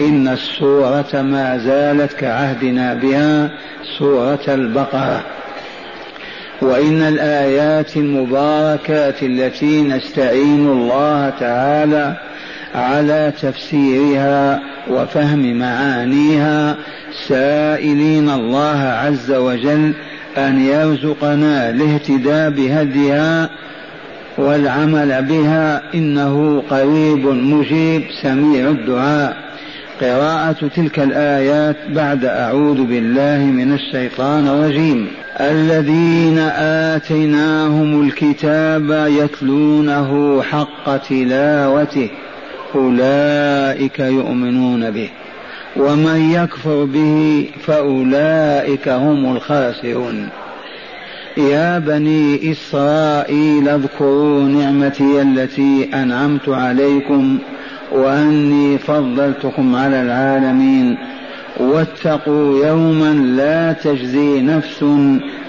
إن السورة ما زالت كعهدنا بها سورة البقرة. وإن الآيات المباركات التي نستعين الله تعالى على تفسيرها وفهم معانيها سائلين الله عز وجل أن يرزقنا الاهتداء بهديها والعمل بها إنه قريب مجيب سميع الدعاء. قراءة تلك الآيات بعد أعوذ بالله من الشيطان الرجيم. الذين آتيناهم الكتاب يتلونه حق تلاوته أولئك يؤمنون به ومن يكفر به فأولئك هم الخاسرون. يا بني إسرائيل اذكروا نعمتي التي أنعمت عليكم وأني فضلتكم على العالمين. واتقوا يوما لا تجزي نفس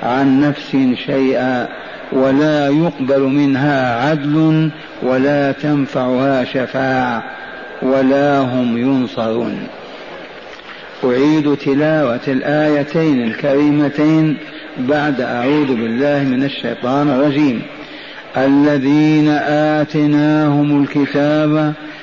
عن نفس شيئا ولا يقبل منها عدل ولا تنفعها شفاعة ولا هم ينصرون. أعيد تلاوة الآيتين الكريمتين بعد أعوذ بالله من الشيطان الرجيم. الذين آتيناهم الكتاب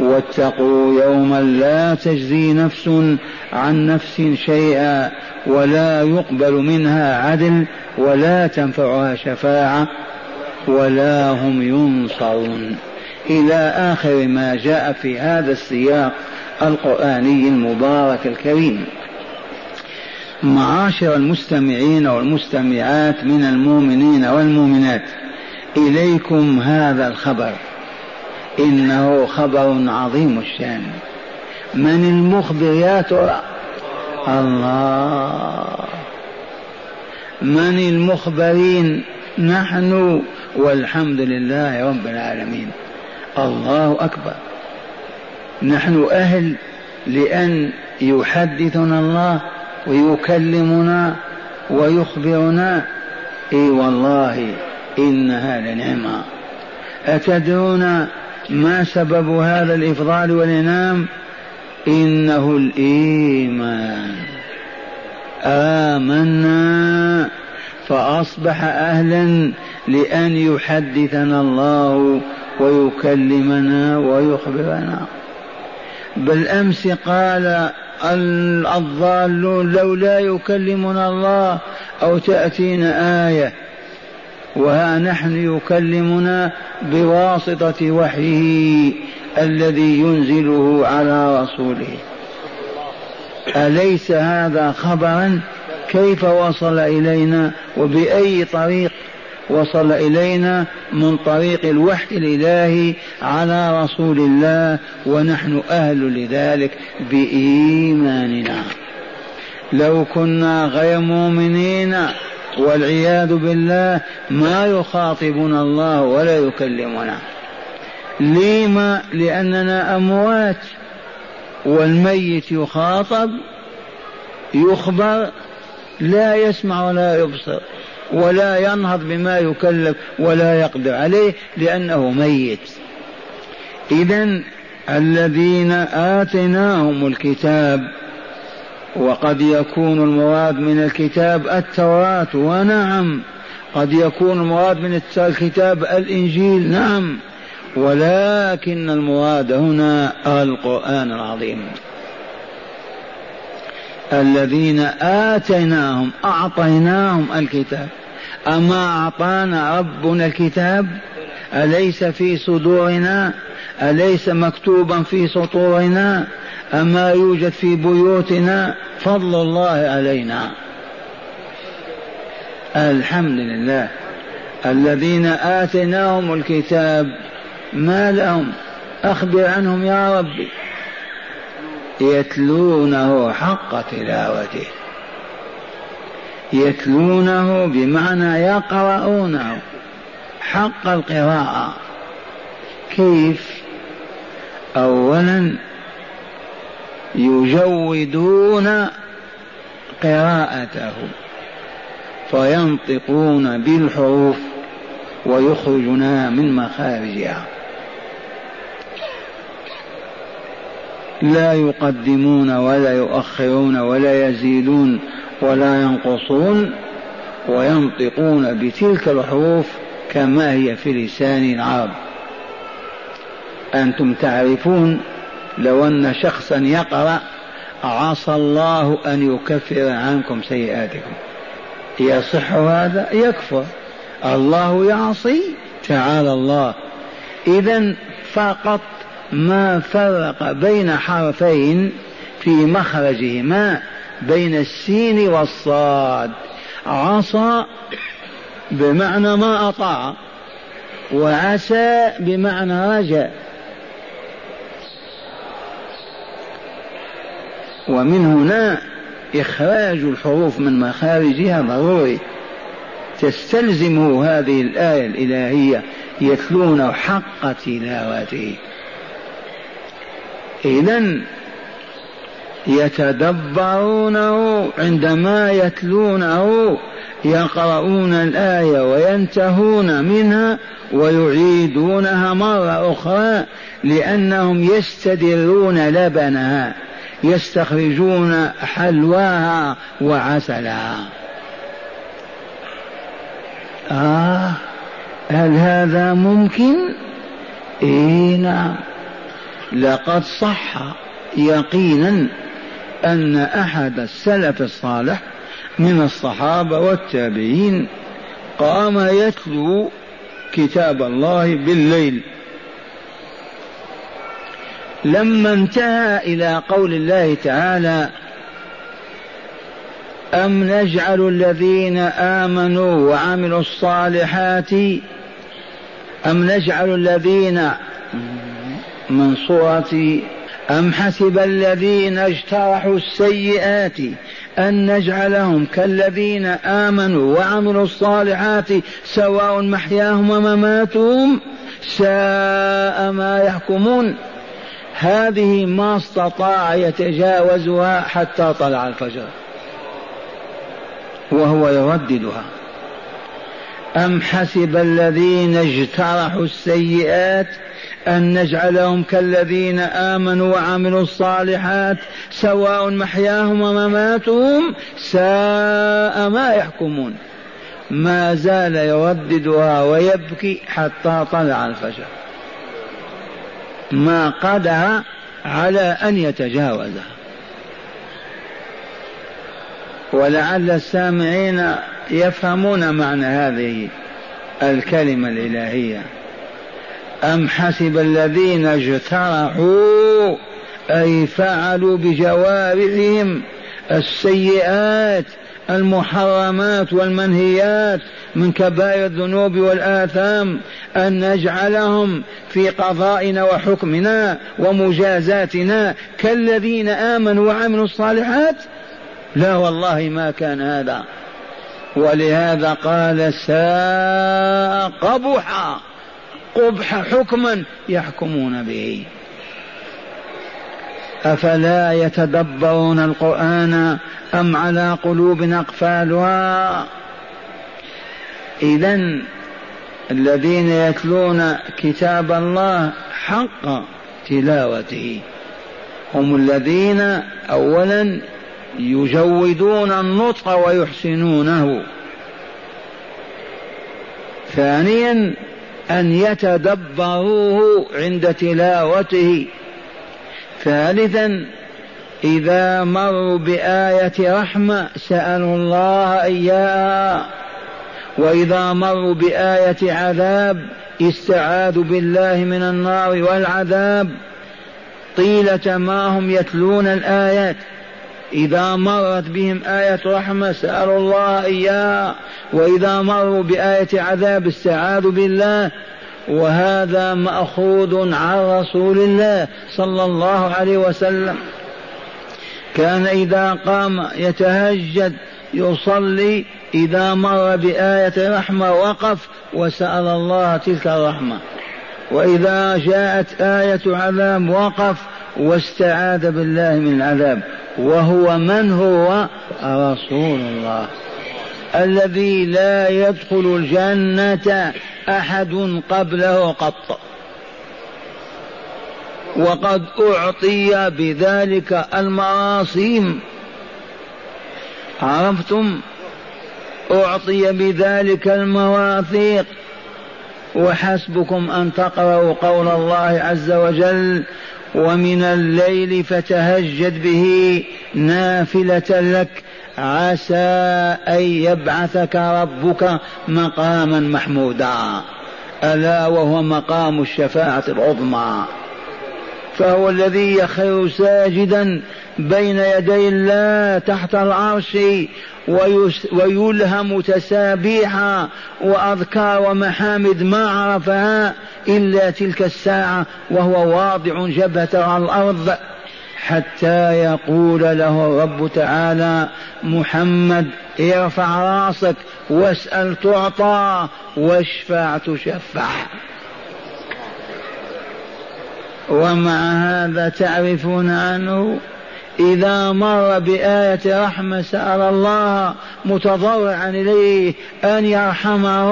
واتقوا يوما لا تجزي نفس عن نفس شيئا ولا يقبل منها عدل ولا تنفعها شفاعة ولا هم ينصرون. إلى آخر ما جاء في هذا السياق القرآني المبارك الكريم. معاشر المستمعين والمستمعات من المؤمنين والمؤمنات إليكم هذا الخبر. إنه خبر عظيم الشأن. من المخبر يا ترى الله. من المخبرين؟ نحن والحمد لله رب العالمين. الله أكبر. نحن أهل لأن يحدثنا الله ويكلمنا ويخبرنا. إي والله إنها لنعمة. أتدرون ما سبب هذا الإفضال والإنعام؟ إنه الإيمان. آمنا فأصبح أهلا لأن يحدثنا الله ويكلمنا ويخبرنا. بالأمس قال الضالون لولا يكلمنا الله أو تأتينا آية وها نحن يكلمنا بواسطة وحيه الذي ينزله على رسوله. أليس هذا خبرا؟ كيف وصل إلينا؟ وبأي طريق وصل إلينا من طريق الوحي الإلهي على رسول الله؟ ونحن أهل لذلك بإيماننا. لو كنا غير مؤمنين والعياذ بالله ما يخاطبنا الله ولا يكلمنا. لما؟ لأننا أموات والميت يخاطب يخبر لا يسمع ولا يبصر ولا ينهض بما يكلف ولا يقدر عليه لأنه ميت. إذا الذين آتيناهم الكتاب وقد يكون المراد من الكتاب التوراة ونعم. قد يكون المراد من الكتاب الإنجيل نعم. ولكن المراد هنا القرآن العظيم. الذين آتيناهم أعطيناهم الكتاب. أما أعطانا ربنا الكتاب؟ أليس في صدورنا؟ أليس مكتوبا في سطورنا؟ أما يوجد في بيوتنا؟ فضل الله علينا. الحمد لله. الذين آتيناهم الكتاب ما لهم؟ أخبر عنهم يا ربي. يتلونه حق تلاوته. يتلونه بمعنى يقرؤونه. حق القراءة. كيف؟ أولا يجودون قراءته فينطقون بالحروف ويخرجنا من مخارجها. لا يقدمون ولا يؤخرون ولا يزيدون ولا ينقصون وينطقون بتلك الحروف كما هي في لسان العرب. أنتم تعرفون لو أن شخصا يقرأ عصى الله أن يكفر عنكم سيئاتكم. يصح هذا؟ يكفر. الله يعصي؟ تعالى الله. اذا فقط ما فرق بين حرفين في مخرجهما بين السين والصاد. عصى بمعنى ما أطاع وعسى بمعنى رجا ومن هنا إخراج الحروف من مخارجها ضروري. تستلزمه هذه الآية الإلهية يتلون حق تلاوته. إذا يتدبرونه عندما يتلونه يقرؤون الآية وينتهون منها ويعيدونها مرة أخرى لأنهم يستدرون لبنها يستخرجون حلواها وعسلها آه هل هذا ممكن؟ إيه نعم لقد صح يقينا أن أحد السلف الصالح من الصحابة والتابعين قام يتلو كتاب الله بالليل. لما انتهى إلى قول الله تعالى أم نجعل الذين آمنوا وعملوا الصالحات أم نجعل الذين من صورة أم حسب الذين اجترحوا السيئات أن نجعلهم كالذين آمنوا وعملوا الصالحات سواء محياهم ومماتهم ساء ما يحكمون. هذه ما استطاع يتجاوزها حتى طلع الفجر. وهو يرددها. أم حسب الذين اجترحوا السيئات أن نجعلهم كالذين آمنوا وعملوا الصالحات سواء محياهم ومماتهم ساء ما يحكمون. ما زال يرددها ويبكي حتى طلع الفجر. ما قدر على أن يتجاوزها. ولعل السامعين يفهمون معنى هذه الكلمة الإلهية. أم حسب الذين اجترحوا أي فعلوا بجوارحهم السيئات المحرمات والمنهيات من كبائر الذنوب والآثام أن نجعلهم في قضائنا وحكمنا ومجازاتنا كالذين آمنوا وعملوا الصالحات؟ لا والله ما كان هذا. ولهذا قال ساء قبح قبح حكما يحكمون به. أفلا يتدبرون القرآن أم على قلوب أقفالها؟ اذا الذين يتلون كتاب الله حق تلاوته. هم الذين اولا يجودون النطق ويحسنونه. ثانيا أن يتدبروه عند تلاوته. ثالثا إذا مروا بآية رحمة سألوا الله إياها. وإذا مروا بآية عذاب استعاذوا بالله من النار والعذاب. طيلة ما هم يتلون الآيات. إذا مرت بهم آية رحمة سألوا الله إياها وإذا مروا بآية عذاب استعاذوا بالله وهذا مأخوذ عن رسول الله صلى الله عليه وسلم. كان إذا قام يتهجد يصلي إذا مر بآية رحمة وقف وسأل الله تلك الرحمة. وإذا جاءت آية عذاب وقف واستعاذ بالله من العذاب. وهو من هو؟ رسول الله. الذي لا يدخل الجنة أحد قبله قط. وقد أعطي بذلك المراسيم عرفتم؟ أعطي بذلك المواثيق. وحسبكم أن تقرأوا قول الله عز وجل ومن الليل فتهجد به نافلة لك عسى أن يبعثك ربك مقاما محمودا. ألا وهو مقام الشفاعة العظمى. فهو الذي يخر ساجدا بين يدي الله تحت العرش ويلهم تسابيحا وأذكار ومحامد ما عرفها إلا تلك الساعة وهو واضع جبهته على الأرض حتى يقول له الرب تعالى محمد ارفع رأسك واسأل تعطى واشفع تشفع. ومع هذا تعرفون عنه؟ إذا مر بآية رحمة سأل الله متضرعا إليه أن يرحمه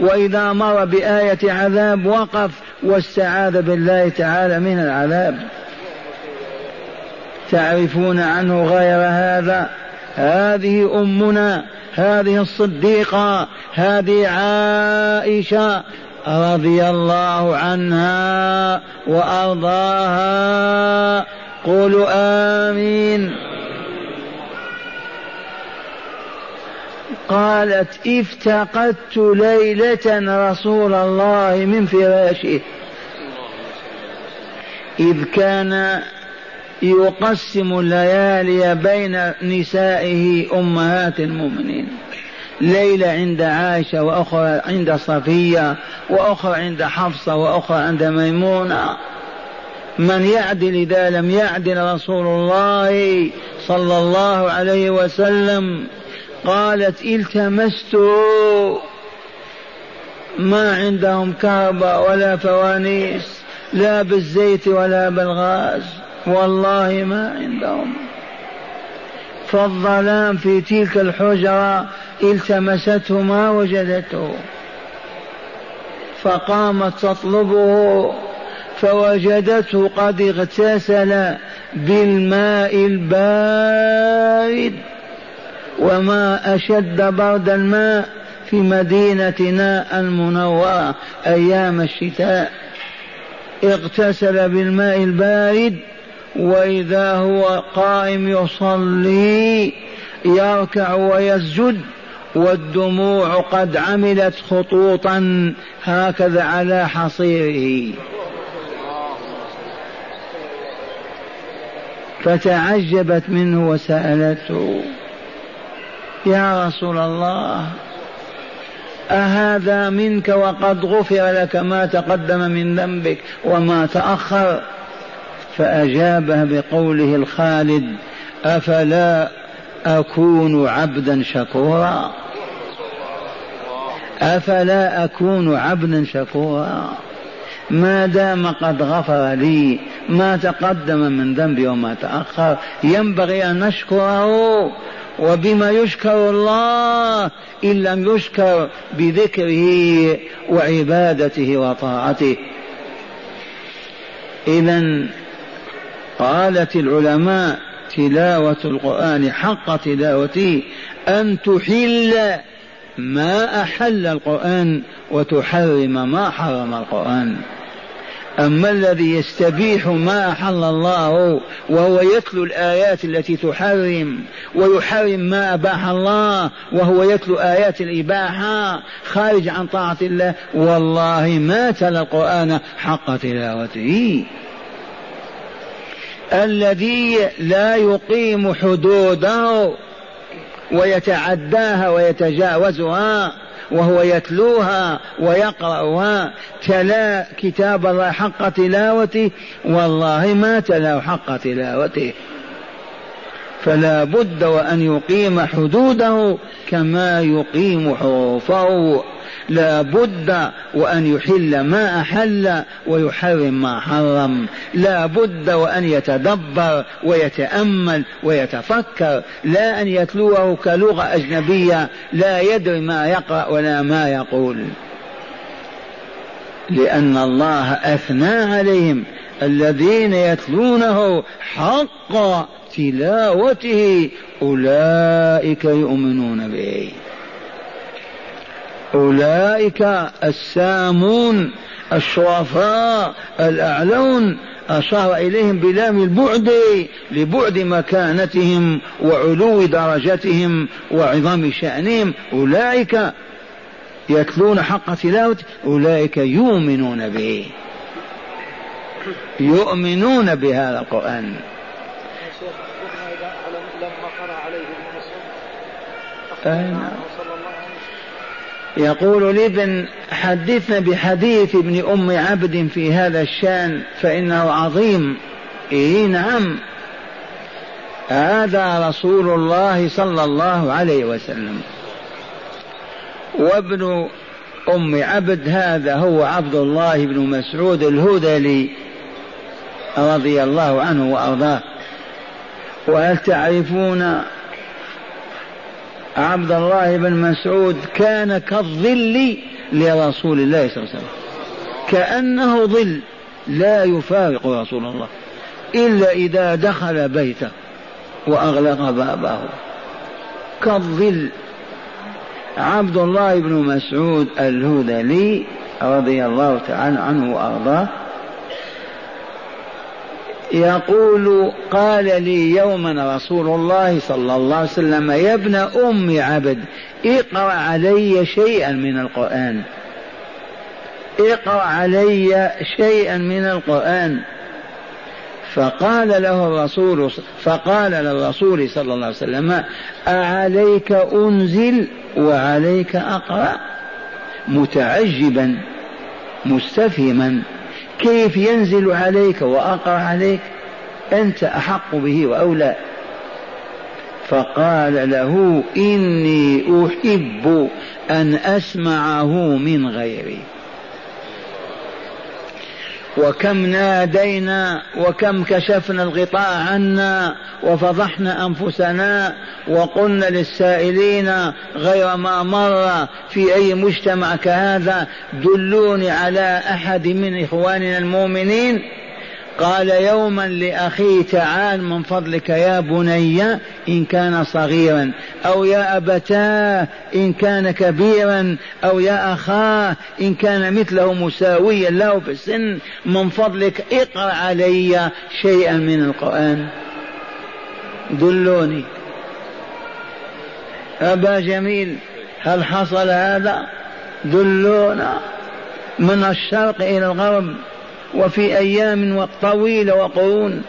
وإذا مر بآية عذاب وقف واستعاذ بالله تعالى من العذاب. تعرفون عنه غير هذا؟ هذه أمنا هذه الصديقة هذه عائشة رضي الله عنها وأرضاها. قولوا آمين. قالت افتقدت ليلة رسول الله من فراشه. إذ كان يقسم الليالي بين نسائه أمهات المؤمنين. ليلة عند عائشة وأخرى عند صفية وأخرى عند حفصة وأخرى عند ميمونة. من يعدل إذا لم يعدل رسول الله صلى الله عليه وسلم قالت التمست ما عندهم كهرباء ولا فوانيس لا بالزيت ولا بالغاز والله ما عندهم. فالظلام في تلك الحجرة التمسته ما وجدته. فقامت تطلبه فوجدته قد اغتسل بالماء البارد وما أشد برد الماء في مدينتنا المنورة أيام الشتاء. اغتسل بالماء البارد وإذا هو قائم يصلي يركع ويسجد والدموع قد عملت خطوطا هكذا على حصيره. فتعجبت منه وسألته يا رسول الله أهذا منك وقد غفر لك ما تقدم من ذنبك وما تأخر؟ فأجابه بقوله الخالد أفلا أكون عبدا شكورا؟ أفلا أكون عبدا شكورا؟ ما دام قد غفر لي ما تقدم من ذنبي وما تأخر ينبغي أن نشكره وبما يشكر الله إن لم يشكر بذكره وعبادته وطاعته. إذا قالت العلماء تلاوة القرآن حق تلاوته أن تحل ما أحل القرآن وتحرم ما حرم القرآن. أما الذي يستبيح ما أحل الله وهو يتلو الآيات التي تحرم ويحرم ما أباح الله وهو يتلو آيات الإباحة خارج عن طاعة الله والله ما تلا القرآن حق تلاوته. الذي لا يقيم حدوده ويتعداها ويتجاوزها وهو يتلوها ويقرأها تلا كتاب الله حق تلاوته؟ والله ما تلاه حق تلاوته. فلا بد وأن يقيم حدوده كما يقيم حروفه. لا بد وأن يحل ما أحل ويحرم ما حرم. لا بد وأن يتدبر ويتأمل ويتفكر. لا أن يتلوه كلغة أجنبية لا يدري ما يقرأ ولا ما يقول. لأن الله أثنى عليهم الذين يتلونه حق تلاوته أولئك يؤمنون به. أولئك السامون الشرفاء الأعلون. أشار إليهم بلام البعد لبعد مكانتهم وعلو درجتهم وعظم شأنهم. أولئك يتلون حق تلاوته أولئك يؤمنون به. يؤمنون بهذا القرآن. أين يقول لابن حدثنا بحديث ابن أم عبد في هذا الشأن فإنه عظيم. إيه نعم. هذا رسول الله صلى الله عليه وسلم. وابن أم عبد هذا هو عبد الله بن مسعود الهذلي رضي الله عنه وأرضاه. وهل تعرفون عبد الله بن مسعود كان كالظل لرسول الله صلى الله عليه وسلم. كأنه ظل لا يفارق رسول الله إلا إذا دخل بيته وأغلق بابه. كالظل. عبد الله بن مسعود الهذلي رضي الله تعالى عنه وأرضاه يقول قال لي يوما رسول الله صلى الله عليه وسلم يا ابن أم عبد اقرأ علي شيئا من القرآن. اقرأ علي شيئا من القرآن. فقال له الرسول فقال للرسول صلى الله عليه وسلم أعليك أنزل وعليك أقرأ. متعجبا مستفهما. كيف ينزل عليك وأقرأ عليك أنت أحق به وأولى. فقال له إني أحب أن أسمعه من غيري. وكم نادينا وكم كشفنا الغطاء عنا وفضحنا أنفسنا وقلنا للسائلين غير ما مر في أي مجتمع كهذا دلوني على أحد من إخواننا المؤمنين قال يوما لأخيه تعال من فضلك يا بني إن كان صغيرا. أو يا أبتاه إن كان كبيرا. أو يا أخاه إن كان مثله مساويا له في السن. من فضلك اقرأ علي شيئا من القرآن. دلوني. أبا جميل هل حصل هذا؟ دلونا. من الشرق إلى الغرب. وفي أيام طويلة وقرون.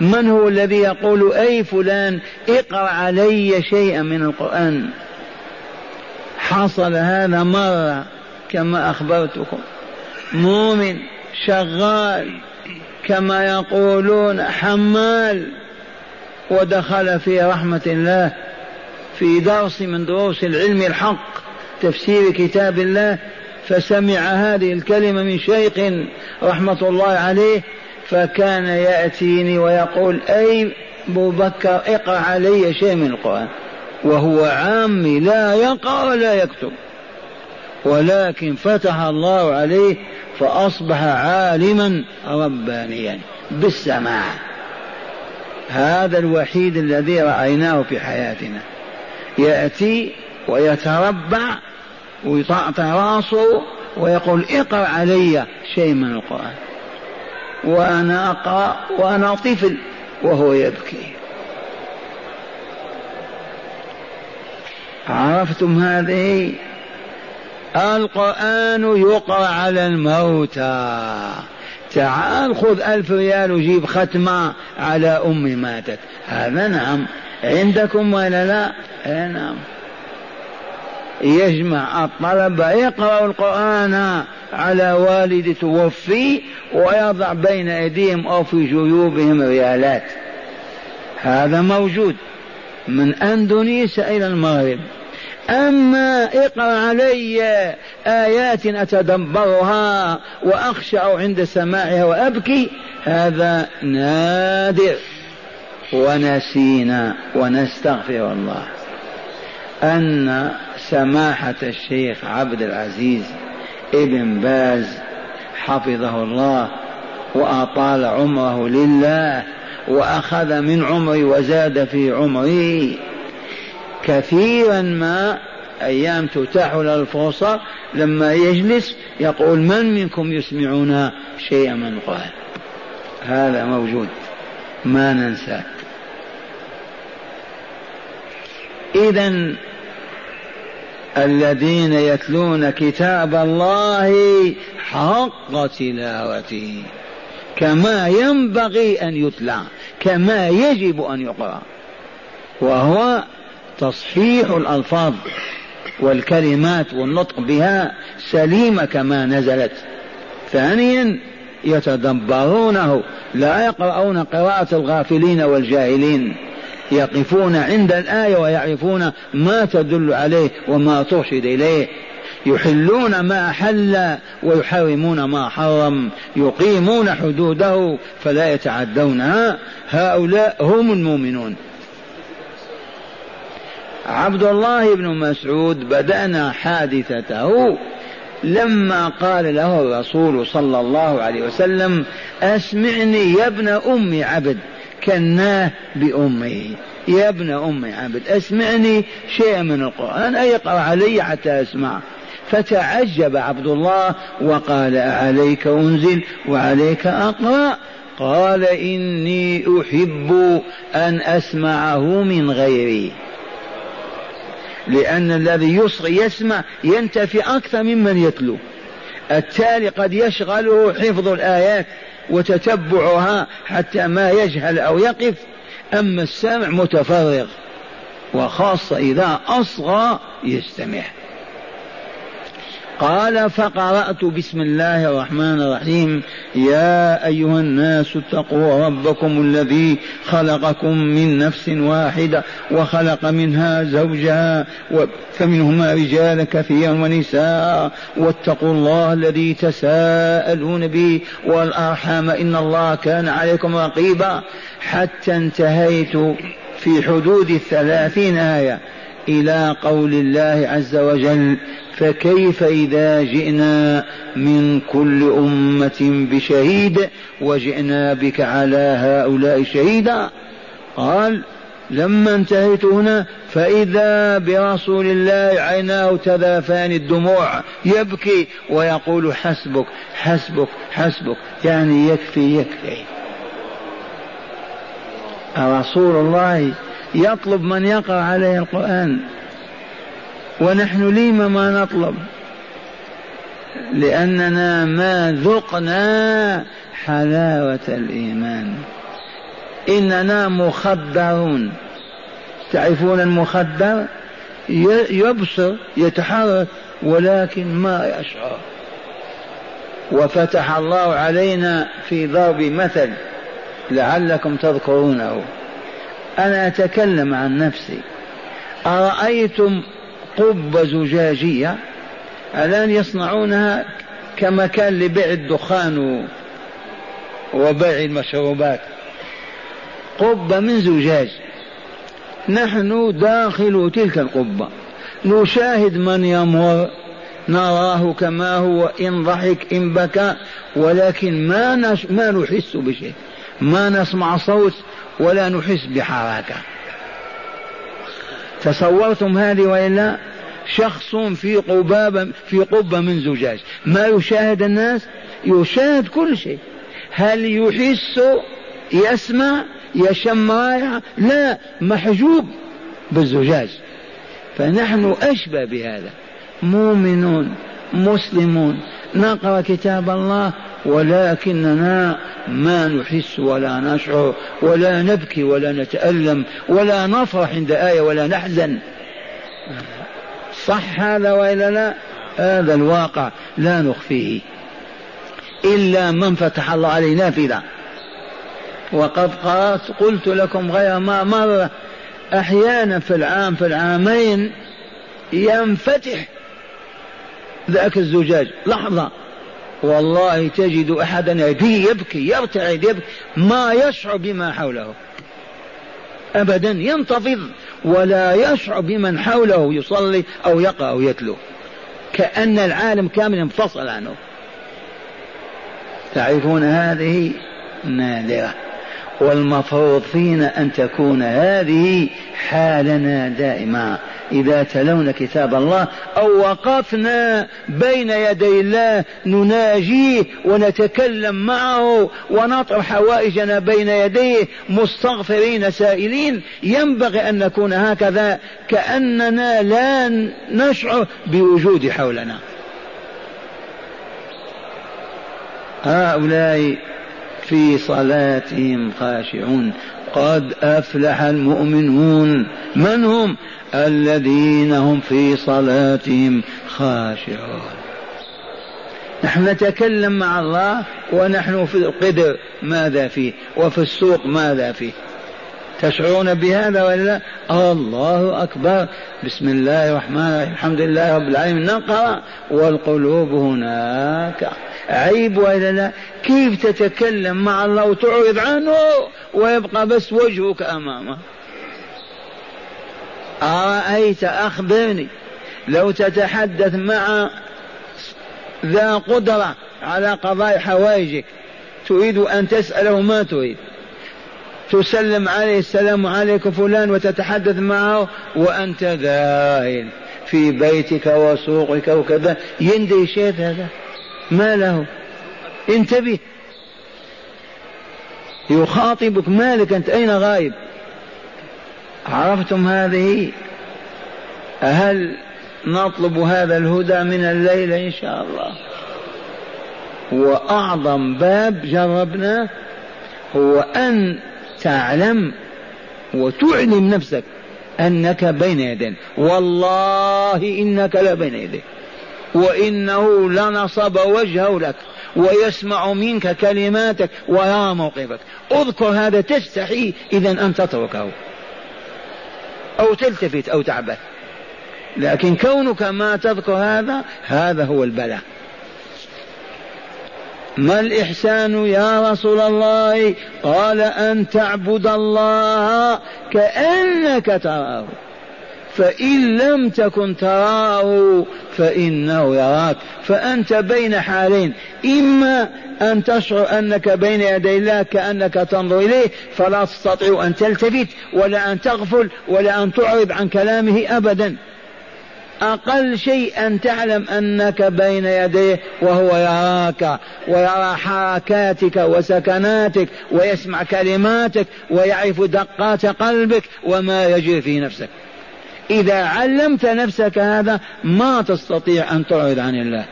من هو الذي يقول أي فلان اقرأ علي شيئا من القرآن؟ حصل هذا مرة كما أخبرتكم. مؤمن شغال كما يقولون حمال ودخل في رحمة الله في درس من دروس العلم الحق تفسير كتاب الله فسمع هذه الكلمة من شيخ رحمة الله عليه فكان يأتيني ويقول أي أبو بكر اقرأ علي شيء من القرآن. وهو عامي لا يقرأ ولا يكتب. ولكن فتح الله عليه فأصبح عالما ربانيا بالسماع. هذا الوحيد الذي رأيناه في حياتنا. يأتي ويتربع ويطعطع راسه ويقول اقرأ علي شيء من القرآن. وأنا أقرأ وأنا طفل وهو يبكي. عرفتم هذه؟ القرآن يقرأ على الموتى. تعال خذ ألف ريال وجيب ختمة على أم ماتت. هذا نعم. عندكم ولا لا؟ إيه نعم. يجمع الطلبة يقرأوا القرآن على والد توفي ويضع بين أيديهم أو في جيوبهم ريالات. هذا موجود من أندونيسيا إلى المغرب. أما اقرأ علي آيات أتدبرها وأخشع عند سماعها وأبكي هذا نادر. ونسينا ونستغفر الله. أن سماحة الشيخ عبد العزيز ابن باز حفظه الله وأطال عمره لله وأخذ من عمري وزاد في عمري كثيرا ما أيام تتاح له الفرصة لما يجلس يقول من منكم يسمعنا شيئا من القرآن هذا موجود ما ننساه. إذا الذين يتلون كتاب الله حق تلاوته. كما ينبغي أن يتلى كما يجب أن يقرأ. وهو تصحيح الألفاظ والكلمات والنطق بها سليمة كما نزلت. ثانيا يتدبرونه لا يقرؤون قراءة الغافلين والجاهلين. يقفون عند الآية ويعرفون ما تدل عليه وما ترشد إليه. يحلون ما حل ويحرمون ما حرم يقيمون حدوده فلا يتعدونها هؤلاء هم المؤمنون. عبد الله بن مسعود بدأنا حادثته لما قال له الرسول صلى الله عليه وسلم أسمعني يا ابن أم عبد. كناه بأمه يا ابن أم عبد أسمعني شيئا من القرآن. أي اقرأ علي حتى أسمع. فتعجب عبد الله وقال أعليك أنزل وعليك أقرأ. قال إني أحب أن أسمعه من غيري. لأن الذي يصغي يسمع ينتفي أكثر ممن يتلو. التالي قد يشغله حفظ الآيات. وتتبعها حتى ما يجهل أو يقف أما السامع متفرغ وخاصة إذا أصغى يستمع. قال فقرأت بسم الله الرحمن الرحيم. يا أيها الناس اتقوا ربكم الذي خلقكم من نفس واحدة وخلق منها زوجها فمنهما رجالا كثيرا ونساء واتقوا الله الذي تساءلون به والأرحام إن الله كان عليكم رقيبا. حتى انتهيت في حدود الثلاثين آية. إلى قول الله عز وجل فكيف إذا جئنا من كل أمة بشهيد وجئنا بك على هؤلاء شهيدا؟ قال لما انتهيت هنا فإذا برسول الله عيناه تذافان الدموع يبكي ويقول حسبك حسبك حسبك يعني يكفي يكفي. رسول الله يطلب من يقرأ عليه القرآن. ونحن لم ما نطلب؟ لأننا ما ذقنا حلاوة الإيمان. إننا مخدرون تعرفون المخدر يبصر يتحرك ولكن ما يشعر. وفتح الله علينا في ضرب مثل لعلكم تذكرونه. أنا أتكلم عن نفسي. أرأيتم قبة زجاجية؟ الآن يصنعونها كمكان لبيع الدخان وبيع المشروبات. قبة من زجاج. نحن داخل تلك القبة. نشاهد من يمر. نراه كما هو. إن ضحك إن بكى. ولكن ما ما نحس بشيء. ما نسمع صوت. ولا نحس بحركة. تصورتم هذه وإلا شخص في قبابة في قبة من زجاج. ما يشاهد الناس؟ يشاهد كل شيء. هل يحس يسمع يشم رائحة لا محجوب بالزجاج. فنحن أشبه بهذا. مؤمنون. مسلمون. نقرأ كتاب الله ولكننا ما نحس ولا نشعر ولا نبكي ولا نتألم ولا نفرح عند آية ولا نحزن. صح هذا وإلا لا؟ هذا الواقع لا نخفيه. إلا من فتح الله عليه نافذة. وقد قرأت قلت لكم غير ما مرة أحيانا في العام في العامين ينفتح ذاك الزجاج. لحظة. والله تجد أحدا يبكي يبكي يرتعد يبكي ما يشعر بما حوله. أبدا ينتفض ولا يشعر بمن حوله يصلي أو يقرأ أو يتلو. كأن العالم كامل انفصل عنه. تعرفون هذه نادرة. والمفروض فينا أن تكون هذه حالنا دائما. إذا تلونا كتاب الله أو وقفنا بين يدي الله نناجيه ونتكلم معه ونطرح حوائجنا بين يديه مستغفرين سائلين. ينبغي أن نكون هكذا كأننا لا نشعر بوجود حولنا. هؤلاء في صلاتهم خاشعون. قد أفلح المؤمنون من هم الذين هم في صلاتهم خاشعون. نحن نتكلم مع الله ونحن في القدر ماذا فيه وفي السوق ماذا فيه. تشعرون بهذا ولا الله أكبر. بسم الله الرحمن الرحيم. الحمد لله رب العالمين. نقرأ والقلوب هناك. عيب ولا لا؟ كيف تتكلم مع الله وتعرض عنه ويبقى بس وجهك أمامه؟ أرأيت أخبرني لو تتحدث مع ذا قدرة على قضاء حوائجك تريد أن تسأله ما تريد. تسلم عليه السلام عليكم فلان وتتحدث معه وأنت ذاهل في بيتك وسوقك وكذا. يندي شيء هذا؟ ما له. انتبه يخاطبك مالك أنت. أين غايب؟ عرفتم هذه؟ هل نطلب هذا الهدى من الليل إن شاء الله. وأعظم باب جربنا هو أن تعلم وتعلم نفسك أنك بين يدين. والله إنك لبين يديه وإنه لنصب وجهه لك ويسمع منك كلماتك ويرى موقفك. اذكر هذا تستحي إذا أن تتركه. أو تلتفت أو تعبث. لكن كونك ما تذكر هذا هذا هو البلاء. ما الإحسان يا رسول الله؟ قال أن تعبد الله كأنك تراه. فإن لم تكن تراه فإنه يراك. فأنت بين حالين. إما أن تشعر أنك بين يدي الله كأنك تنظر إليه فلا تستطيع أن تلتفت ولا أن تغفل ولا أن تعرض عن كلامه أبدا. أقل شيء أن تعلم أنك بين يديه وهو يراك ويرى حركاتك وسكناتك ويسمع كلماتك ويعرف دقات قلبك وما يجري في نفسك. إذا علمت نفسك هذا ما تستطيع أن تعرض عن الله.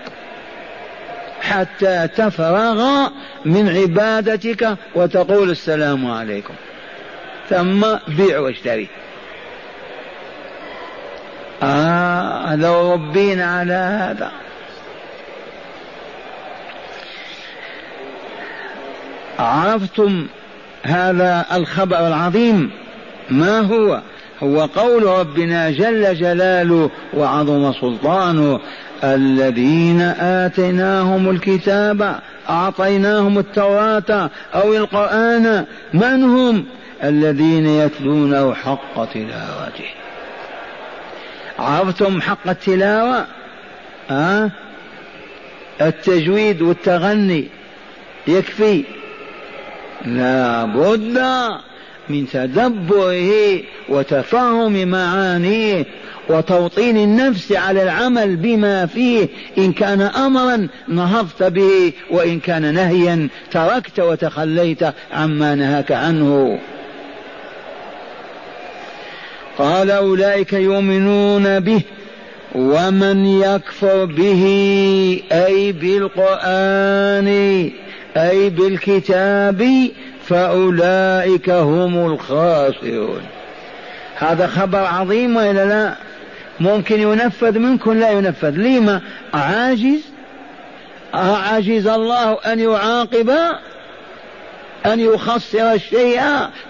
حتى تفرغ من عبادتك وتقول السلام عليكم. ثم بيع واشتري. آه لو ربينا على هذا. عرفتم هذا الخبر العظيم؟ ما هو؟ هو قول ربنا جل جلاله وعظم سلطانه الذين آتيناهم الكتاب أعطيناهم التوراة أو القرآن من هم؟ الذين يتلونه حق تلاوته. عرفتم حق التلاوة؟ ها؟ التجويد والتغني يكفي. لا بد من تدبره وتفهم معانيه وتوطين النفس على العمل بما فيه. إن كان أمرا نهضت به وإن كان نهيا تركت وتخليت عما نهاك عنه. قال أولئك يؤمنون به ومن يكفر به أي بالقرآن أي بالكتاب فأولئك هم الخاسرون. هذا خبر عظيم وإلا لا؟ ممكن ينفذ منكم؟ لا ينفذ. لما؟ عاجز عاجز الله أن يعاقب أن يخسر الشيء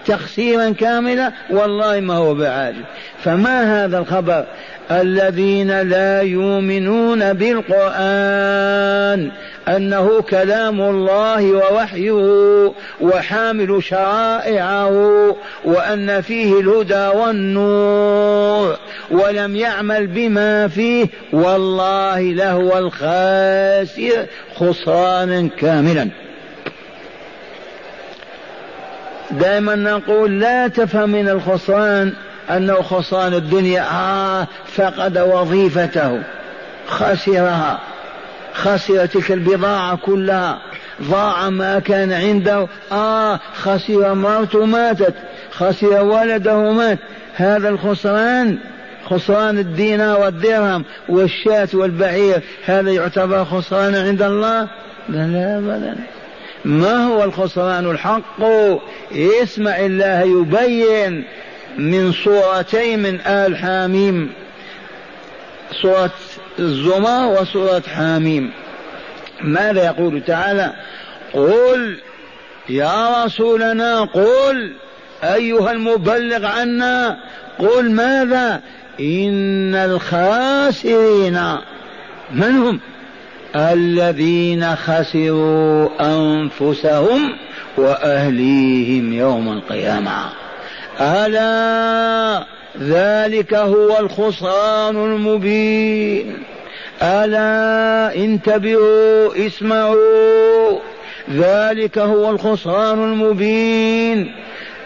تخسيرا كاملا والله ما هو بعاجل. فما هذا الخبر؟ الذين لا يؤمنون بالقرآن أنه كلام الله ووحيه وحامل شرائعه وأن فيه الهدى والنور ولم يعمل بما فيه والله لهو الخاسر خسرانا كاملا. دائما نقول لا تفهم من الخسران أنه خسران الدنيا. آه فقد وظيفته خسرها خسر تلك البضاعة كلها. ضاع ما كان عنده. آه خسر مرته ماتت خسر ولده مات. هذا الخسران خسران الدينار والدرهم والشاة والبعير هذا يعتبر خسرانا عند الله؟ لا لا أبدا ما هو الخسران الحق؟ اسمع الله يبين من صورتين من آل حاميم سورة الزمر وسورة حاميم. ماذا يقول تعالى؟ قل يا رسولنا قل أيها المبلغ عنا قل ماذا؟ إن الخاسرين من هم؟ الذين خسروا أنفسهم وأهليهم يوم القيامة. ألا ذلك هو الخسران المبين. ألا انتبهوا اسمعوا. ذلك هو الخسران المبين.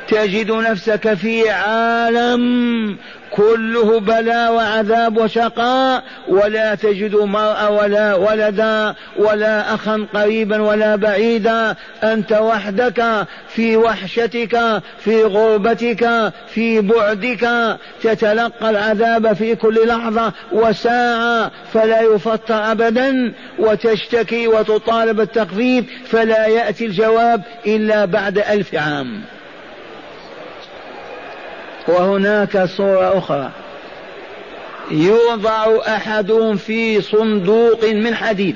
تجد نفسك في عالم كله بلاء وعذاب وشقاء ولا تجد مرأة ولا ولدا ولا أخا قريبا ولا بعيدا. أنت وحدك في وحشتك في غربتك في بعدك. تتلقى العذاب في كل لحظة وساعة فلا يفطر أبدا. وتشتكي وتطالب التخفيف فلا يأتي الجواب إلا بعد ألف عام. وهناك صورة أخرى. يوضع أحدهم في صندوق من حديد.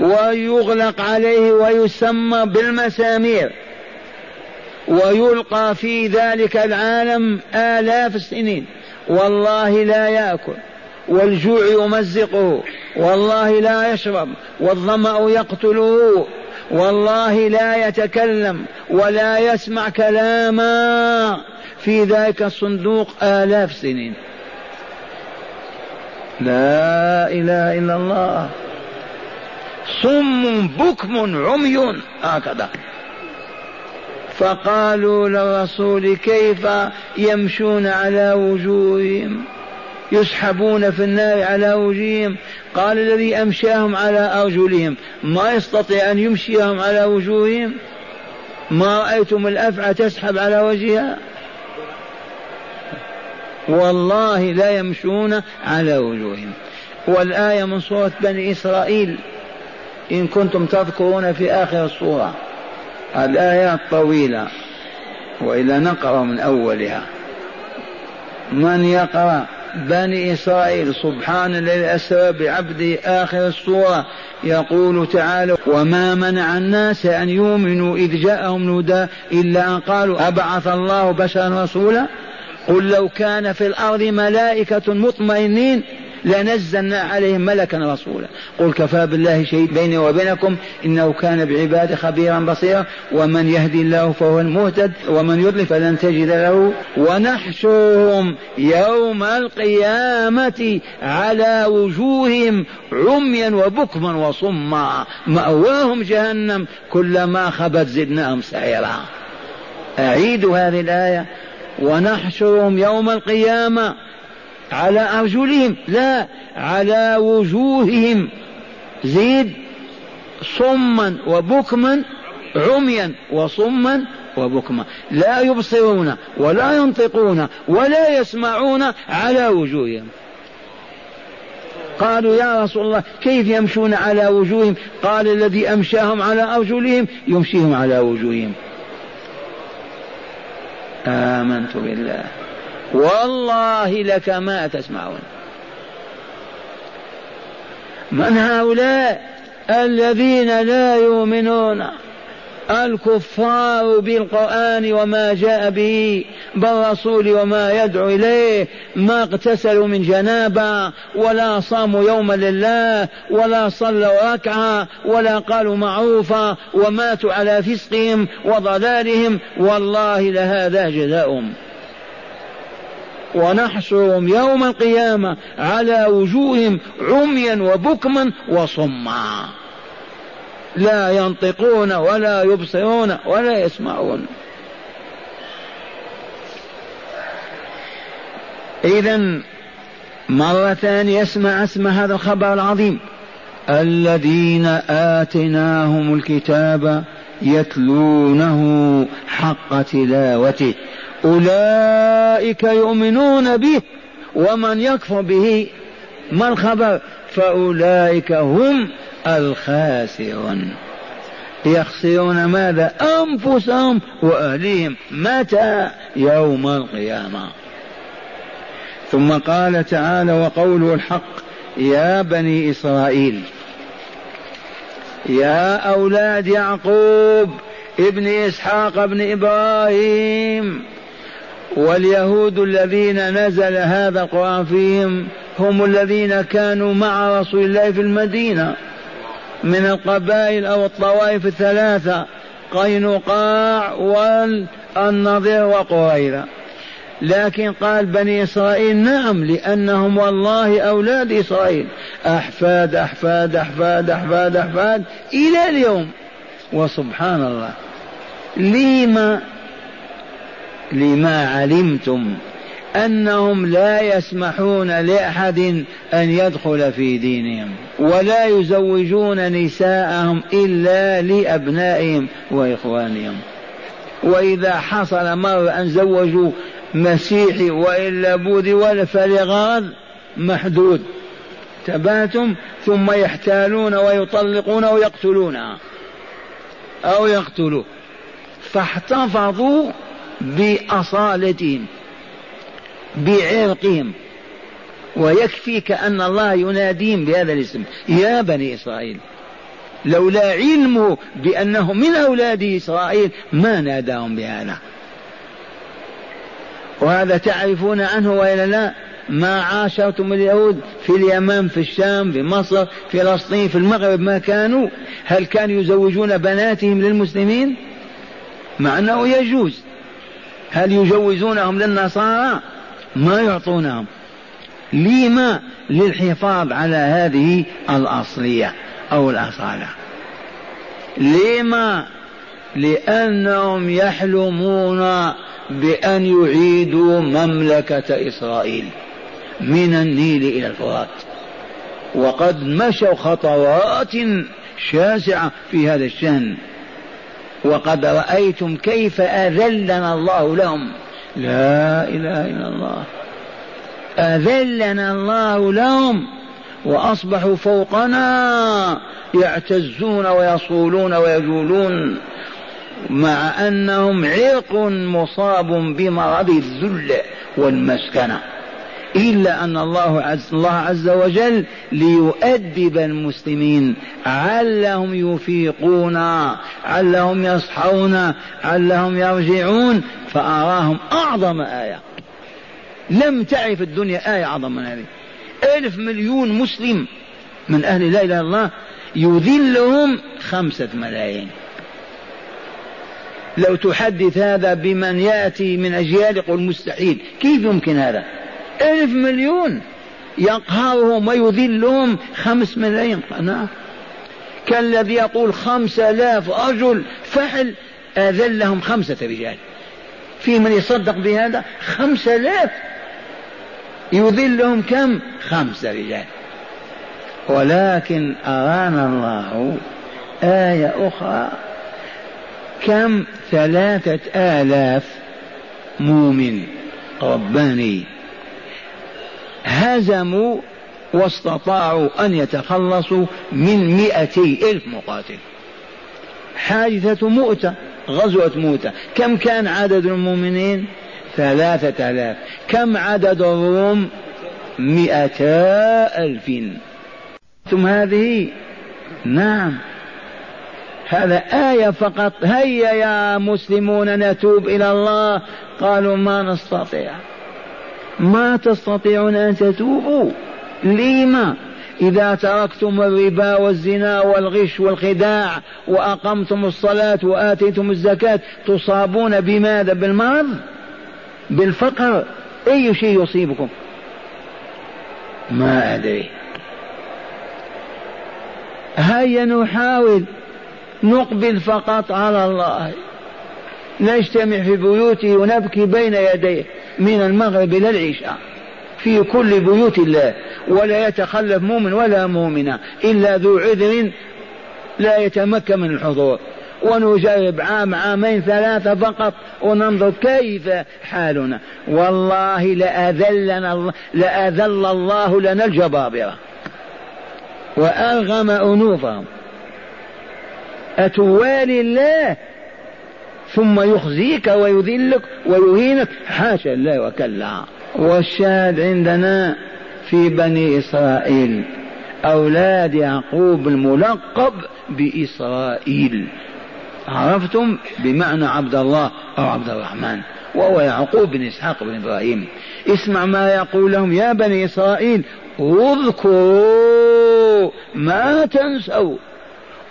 ويغلق عليه ويسمى بالمسامير. ويلقى في ذلك العالم آلاف السنين. والله لا يأكل. والجوع يمزقه. والله لا يشرب. والظمأ يقتله. والله لا يتكلم ولا يسمع كلاما في ذلك الصندوق آلاف سنين. لا إله إلا الله. صم بكم عمي هكذا. فقالوا للرسول كيف يمشون على وجوههم؟ يسحبون في النار على وجوههم؟ قال الذي أمشاهم على أرجلهم ما يستطيع أن يمشيهم على وجوههم؟ ما رأيتم الأفعى تسحب على وجهها؟ والله لا يمشون على وجوههم. والآية من سورة بني إسرائيل إن كنتم تذكرون في آخر السورة. الآيات طويلة وإلا نقرأ من أولها. من يقرأ؟ بني إسرائيل سبحان الذي أسرى بعبده آخر السورة. يقول تعالى وما منع الناس أن يؤمنوا إذ جاءهم الهدى إلا أن قالوا أبعث الله بشرا رسولا قل لو كان في الأرض ملائكة مطمئنين لنزلنا عليهم ملكا رسولا. قل كفى بالله شهيد بيني وبينكم إنه كان بعباده خبيرا بصيرا ومن يهدي الله فهو المهتد ومن يضلل فلن تجد له ونحشرهم يوم القيامة على وجوههم عميا وبكما وصما. مأواهم جهنم كلما خبت زدناهم سعيرا أعيد هذه الآية. ونحشرهم يوم القيامة على أرجلهم لا على وجوههم. زيد صما وبكما عميا وصما وبكما. لا يبصرون ولا ينطقون ولا يسمعون على وجوههم. قالوا يا رسول الله كيف يمشون على وجوههم؟ قال الذي أمشاهم على أرجلهم يمشيهم على وجوههم. آمنت بالله. والله لك ما تسمعون. من هؤلاء الذين لا يؤمنون؟ الكفار بالقرآن وما جاء به بالرسول وما يدعو إليه ما اغتسلوا من جنابة ولا صاموا يوما لله ولا صلوا ركعة ولا قالوا معروفا وماتوا على فسقهم وضلالهم. والله لهذا جزاؤهم. ونحشرهم يوم القيامة على وجوههم عميا وبكما وصما. لا ينطقون ولا يبصرون ولا يسمعون. إذا مرة ثانية اسمع اسمع هذا الخبر العظيم. الذين آتيناهم الكتاب يتلونه حق تلاوته. أولئك يؤمنون به ومن يكفر به ما الخبر؟ فأولئك هم الخاسرون. يخسرون ماذا؟ أنفسهم وأهليهم. متى؟ يوم القيامة. ثم قال تعالى وقوله الحق يا بني إسرائيل يا أولاد يعقوب ابن إسحاق ابن إبراهيم واليهود الذين نزل هذا القرآن فيهم هم الذين كانوا مع رسول الله في المدينة. من القبائل أو الطوائف الثلاثة قينقاع والنضير وقريظة. لكن قال بني إسرائيل نعم لأنهم والله أولاد إسرائيل. أحفاد أحفاد أحفاد أحفاد أحفاد إلى اليوم. وسبحان الله. لما لما علمتم أنهم لا يسمحون لأحد أن يدخل في دينهم ولا يزوجون نساءهم إلا لأبنائهم وإخوانهم. وإذا حصل مره أن زوجوا مسيحي والا بوذي ولا فلغرض محدود. تباتم؟ ثم يحتالون ويطلقون ويقتلونها. أو يقتلوه. فاحتفظوا بأصالتهم بعرقهم. ويكفيك أن الله يناديهم بهذا الاسم يا بني إسرائيل. لولا علمه بأنه من أولاد إسرائيل ما ناداهم بهذا. وهذا تعرفون عنه وإلا لا؟ ما عاشرتم اليهود في اليمن في الشام في مصر في فلسطين في المغرب ما كانوا؟ هل كانوا يزوجون بناتهم للمسلمين؟ مع أنه يجوز. هل يجوزونهم للنصارى؟ ما يعطونهم. لما؟ للحفاظ على هذه الأصلية أو الأصالة. لما؟ لأنهم يحلمون بأن يعيدوا مملكة إسرائيل من النيل إلى الفرات. وقد مشوا خطوات شاسعة في هذا الشأن. وقد رأيتم كيف أذلنا الله لهم. لا إله إلا الله. أذلنا الله لهم وأصبحوا فوقنا يعتزون ويصولون ويجولون مع أنهم عرق مصاب بمرض الذل والمسكنة. إلا أن الله عز, الله عز وجل ليؤدب المسلمين. علهم يفيقون علهم يصحون علهم يرجعون فأراهم أعظم آية. لم تعرف الدنيا آية أعظم من هذه. ألف مليون مسلم من أهل لا إله إلا الله يذلهم خمسة ملايين. لو تحدث هذا بمن يأتي من أجيال يقول مستحيل. كيف يمكن هذا؟ ألف مليون. يقهرهم ويذلهم خمس ملايين. نعم كالذي يقول خمسة آلاف رجل فعل أذلهم خمسة رجال. في من يصدق بهذا؟ خمسة آلاف. يذلهم كم؟ خمسة رجال. ولكن أرانا الله آية أخرى. كم؟ ثلاثة آلاف مؤمن رباني. هزموا واستطاعوا أن يتخلصوا من مئتي ألف مقاتل. حادثة مؤتة غزوة مؤتة. كم كان عدد المؤمنين؟ ثلاثة آلاف. كم عدد الروم؟ مئتا ألف. ثم هذه؟ نعم. هذا آية فقط. هيا يا مسلمون نتوب إلى الله. قالوا ما نستطيع. ما تستطيعون أن تتوبوا. لما؟ إذا تركتم الربا والزنا والغش والخداع وأقمتم الصلاة وآتيتم الزكاة تصابون بماذا؟ بالمرض؟ بالفقر؟ أي شيء يصيبكم؟ ما أدري. هيا نحاول نقبل فقط على الله. نجتمع في بيوته ونبكي بين يديه. من المغرب إلى العشاء في كل بيوت الله ولا يتخلف مؤمن ولا مؤمنة إلا ذو عذر لا يتمكن من الحضور. ونجرب عام عامين ثلاثة فقط وننظر كيف حالنا. والله لأذلنا لأذل الله لنا الجبابرة. وأرغم أنوفهم. أتوالي الله ثم يخزيك ويذلك ويهينك. حاشا الله وكلا. والشاهد عندنا في بني إسرائيل أولاد يعقوب الملقب بإسرائيل. عرفتم بمعنى عبد الله أو عبد الرحمن؟ وهو يعقوب بن إسحاق بن إبراهيم. اسمع ما يقول لهم يا بني إسرائيل اذكروا ما تنسوا.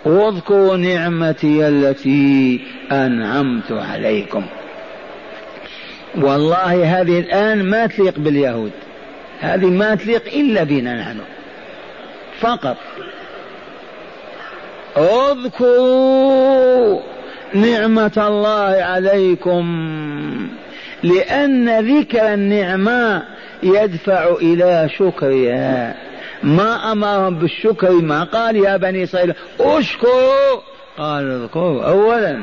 واذكروا نعمتي التي أنعمت عليكم. والله هذه الآن ما تليق باليهود. هذه ما تليق إلا بنا نحن. فقط. اذكروا نعمة الله عليكم. لأن ذكر النعمة يدفع إلى شكرها. ما أمرهم بالشكر ما قال يا بني إسرائيل. اشكروا قال اذكروا أولا.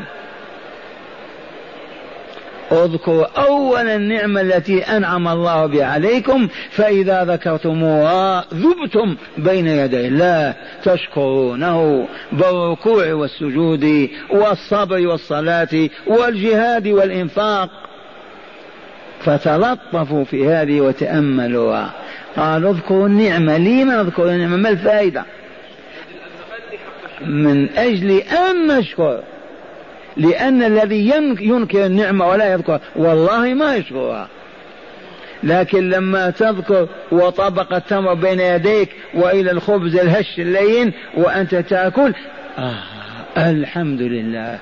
اذكروا أولا النعمة التي أنعم الله بها عليكم فإذا ذكرتموها ذبتم بين يدي الله. تشكرونه. بالركوع والسجود والصبر والصلاة والجهاد والإنفاق. فتلطفوا في هذه وتأملوها. قالوا اذكروا النعمة لما نذكر النعمة؟ ما الفائدة؟ من أجل أن نشكر. لأن الذي ينكر النعمة ولا يذكر والله ما يشكرها. لكن لما تذكر وطبق التمر بين يديك وإلى الخبز الهش اللين وأنت تأكل آه الحمد لله.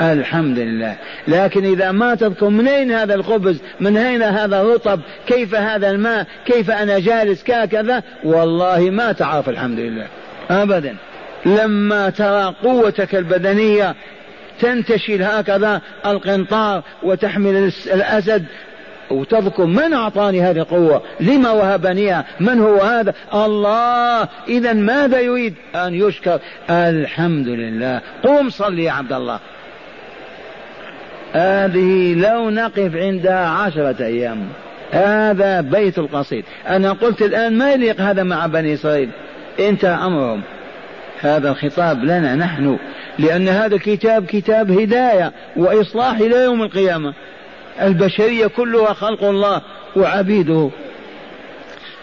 الحمد لله. لكن إذا ما تذكر من أين هذا الخبز؟ من أين هذا الرطب؟ كيف هذا الماء؟ كيف أنا جالس كذا والله ما تعرف الحمد لله. أبدا. لما ترى قوتك البدنية تنتشل هكذا القنطار وتحمل الأسد وتذكر من أعطاني هذه القوة؟ لما وهبنيها من هو هذا؟ الله. إذا ماذا يريد؟ أن يشكر. الحمد لله. قوم صل يا عبد الله. هذه لو نقف عندها عشرة أيام هذا بيت القصيد. أنا قلت الآن ما يليق هذا مع بني إسرائيل؟ انتهى أمرهم. هذا الخطاب لنا نحن لأن هذا الكتاب كتاب هداية وإصلاح إلى يوم القيامة. البشرية كلها خلق الله وعبيده.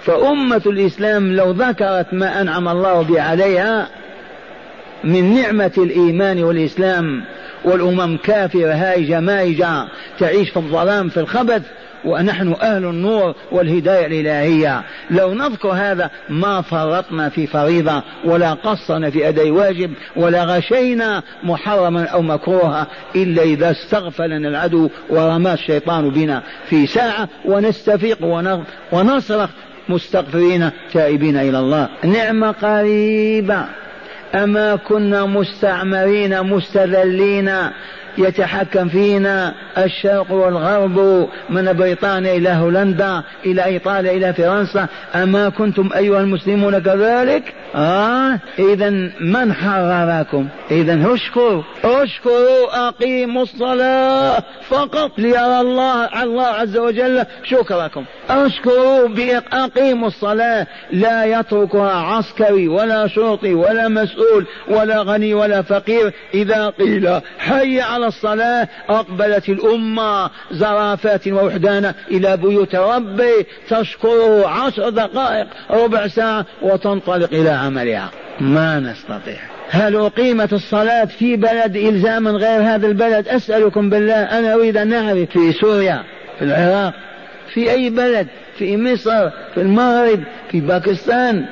فأمة الإسلام لو ذكرت ما أنعم الله به عليها من نعمة الإيمان والإسلام والأمم كافرة هائجة مائجة تعيش في الظلام في الخبث ونحن أهل النور والهداية الإلهية. لو نذكر هذا ما فرطنا في فريضة ولا قصرنا في أداء واجب ولا غشينا محرما أو مكروها إلا إذا استغفلنا العدو ورمى الشيطان بنا. في ساعة ونستفيق ونصرخ مستغفرين تائبين إلى الله. نعمة قريبة أما كنا مستعمرين مستذلين يتحكم فينا الشرق والغرب من بريطانيا إلى هولندا إلى إيطاليا إلى فرنسا. أما كنتم أيها المسلمون كذلك؟ آه إذا من حرركم؟ إذا اشكروا اشكروا أقيموا الصلاة فقط ليرى الله الله عز وجل شكركم. اشكروا أقيموا الصلاة. لا يتركها عسكري ولا شرطي ولا مسؤول ولا غني ولا فقير إذا قيل حي على الصلاة أقبلت الأمة زرافات ووحدانا إلى بيوت ربي تشكره عشر دقائق ربع ساعة وتنطلق إلى عملها. ما نستطيع. هل أقيمت الصلاة في بلد إلزاما غير هذا البلد؟ أسألكم بالله أنا أريد أن أعرف. في سوريا في العراق في أي بلد؟ في مصر في المغرب في باكستان.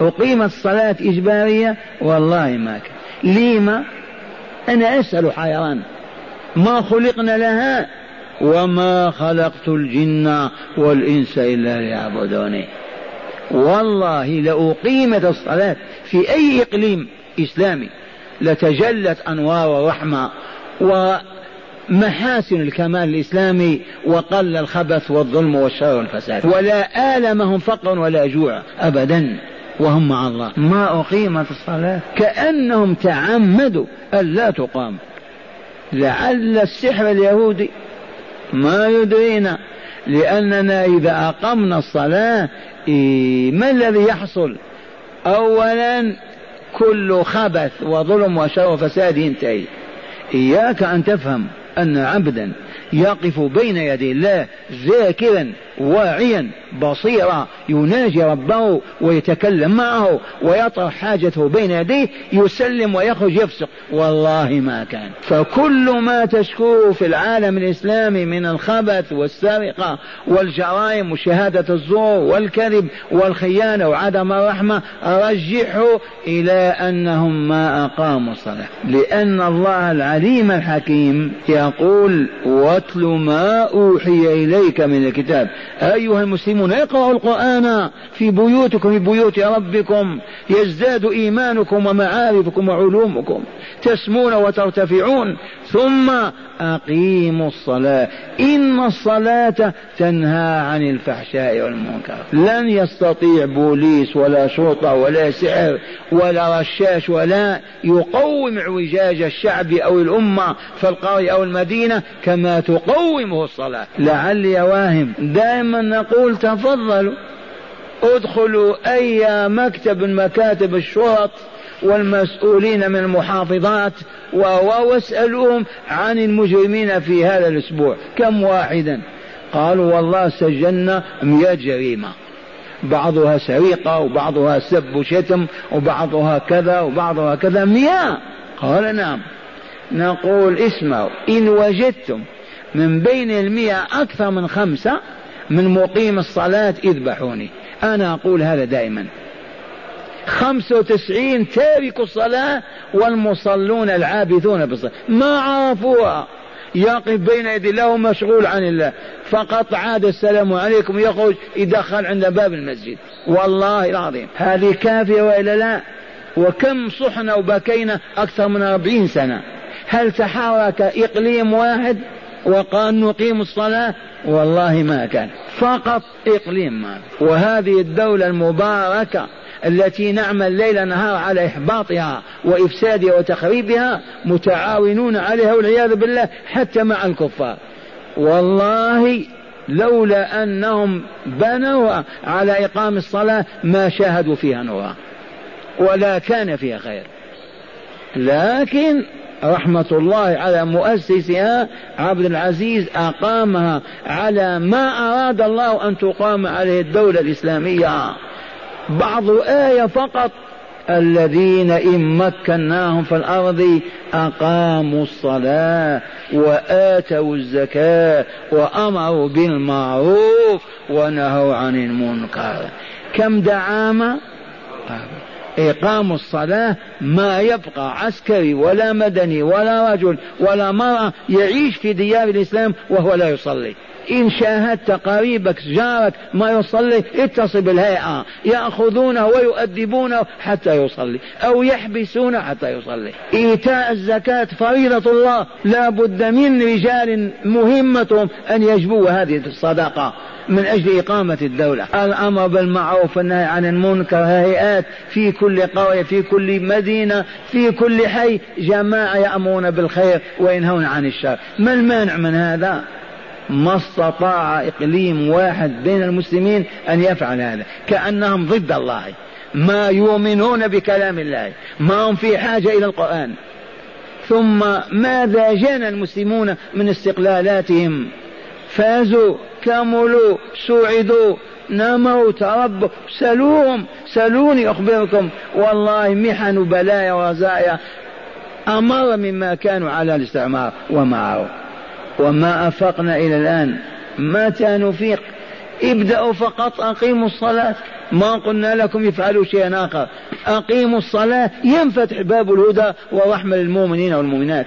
أقيمت الصلاة إجبارية؟ والله ما كان. لما أنا أسأل حيران. ما خلقنا لها وما خلقت الجن والإنس إلا ليعبدوني. والله لأقيمت الصلاة في أي إقليم إسلامي لتجلت أنوار الرحمة ومحاسن الكمال الإسلامي وقل الخبث والظلم والشر والفساد. ولا آلمهم فقر ولا جوع أبدا. وهم مع الله. ما أقيمت الصلاة. كأنهم تعمدوا ألا تقام. لعل السحر اليهودي ما يدرينا لأننا إذا أقمنا الصلاة ما الذي يحصل؟ أولا كل خبث وظلم وشر وفساد ينتهي. إياك أن تفهم أن عبدا يقف بين يدي الله ذاكرا واعيا بصيرا يناجي ربه ويتكلم معه ويطرح حاجته بين يديه يسلم ويخرج يفسق. والله ما كان. فكل ما تشكوه في العالم الإسلامي من الخبث والسرقة والجرائم وشهادة الزور والكذب والخيانة وعدم الرحمة رجحوا إلى أنهم ما أقاموا الصلاة. لأن الله العليم الحكيم يقول واتل ما أوحي إليك من الكتاب. أيها المسلمون اقرأوا القرآن في بيوتكم في بيوت ربكم. يزداد إيمانكم ومعارفكم وعلومكم. تسمون وترتفعون. ثم أقيموا الصلاة. إن الصلاة تنهى عن الفحشاء والمنكر. لن يستطيع بوليس ولا شرطة ولا سحر ولا رشاش ولا يقوم اعوجاج الشعب أو الأمة في القرية أو المدينة كما تقومه الصلاة. لعلي واهم دائما نقول تفضلوا ادخلوا أي مكتب من مكاتب الشرط والمسؤولين من المحافظات واسألوهم عن المجرمين في هذا الأسبوع. كم واحدا؟ قالوا والله سجلنا مئة جريمة. بعضها سرقة وبعضها سب وشتم وبعضها كذا وبعضها كذا. مئة! قال نعم. نقول اسمعوا إن وجدتم من بين المئة أكثر من خمسة من مقيم الصلاة اذبحوني. أنا أقول هذا دائما. خمسة وتسعين تاركوا الصلاة والمصلون العابثون بالصلاة. ما عرفوها. يقف بين يدي الله مشغول عن الله. فقط عاد السلام عليكم. يخرج يدخل عند باب المسجد. والله العظيم. هذه كافية وإلا لا؟ وكم صحنا وبكينا أكثر من أربعين سنة. هل تحرك إقليم واحد وقال نقيم الصلاة؟ والله ما كان. فقط إقليم ما وهذه الدولة المباركة التي نعمل ليل نهار على إحباطها وإفسادها وتخريبها متعاونون عليها والعياذ بالله حتى مع الكفار. والله لولا أنهم بنوا على إقام الصلاة ما شاهدوا فيها نورا ولا كان فيها خير. لكن رحمة الله على مؤسسها عبد العزيز أقامها على ما أراد الله أن تقام عليه الدولة الإسلامية. بعض آية فقط. الذين إن مكناهم في الأرض أقاموا الصلاة وآتوا الزكاة وأمروا بالمعروف ونهوا عن المنكر. كم دعامة إقام الصلاة ما يبقى عسكري ولا مدني ولا رجل ولا مرأة يعيش في ديار الإسلام وهو لا يصلي. إن شاهدت قريبك جارك ما يصلي اتصل بالهيئة. يأخذونه ويؤدبونه حتى يصلي أو يحبسونه حتى يصلي. إيتاء الزكاة فريضة الله. لا بد من رجال مهمتهم أن يجبوا هذه الصدقة من أجل إقامة الدولة. الأمر بالمعروف والنهي عن المنكر هيئات في كل قرية في كل مدينة في كل حي جماعة يأمرون بالخير وينهون عن الشر. ما المانع من هذا؟ ما استطاع إقليم واحد بين المسلمين أن يفعل هذا. كأنهم ضد الله. ما يؤمنون بكلام الله. ما هم في حاجة إلى القرآن. ثم ماذا جنى المسلمون من استقلالاتهم؟ فازوا كملوا سعدوا نموا تربوا. سلوهم. سلوني أخبركم. والله محن بلايا ورزايا أمر مما كانوا على الاستعمار ومعه. وما أفقنا إلى الآن. متى نفيق ابدأوا فقط أقيموا الصلاة. ما قلنا لكم افعلوا شيئا آخر. أقيموا الصلاة. ينفتح باب الهدى ورحمة للمؤمنين والمؤمنات.